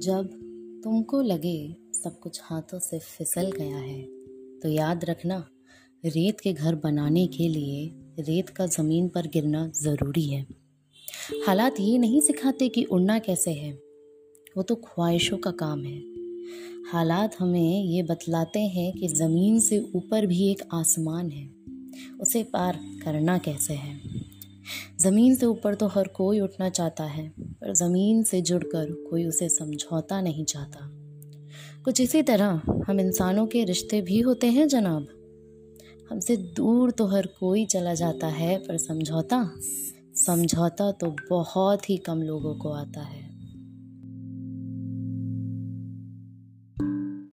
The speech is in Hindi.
जब तुमको लगे सब कुछ हाथों से फिसल गया है तो याद रखना, रेत के घर बनाने के लिए रेत का ज़मीन पर गिरना ज़रूरी है। हालात ये नहीं सिखाते कि उड़ना कैसे है, वो तो ख्वाहिशों का काम है। हालात हमें ये बतलाते हैं कि ज़मीन से ऊपर भी एक आसमान है, उसे पार करना कैसे है। ज़मीन से ऊपर तो हर कोई उठना चाहता है ज़मीन से जुड़कर कोई उसे समझौता नहीं चाहता। कुछ इसी तरह हम इंसानों के रिश्ते भी होते हैं, जनाब। हमसे दूर तो हर कोई चला जाता है, पर समझौता समझौता तो बहुत ही कम लोगों को आता है।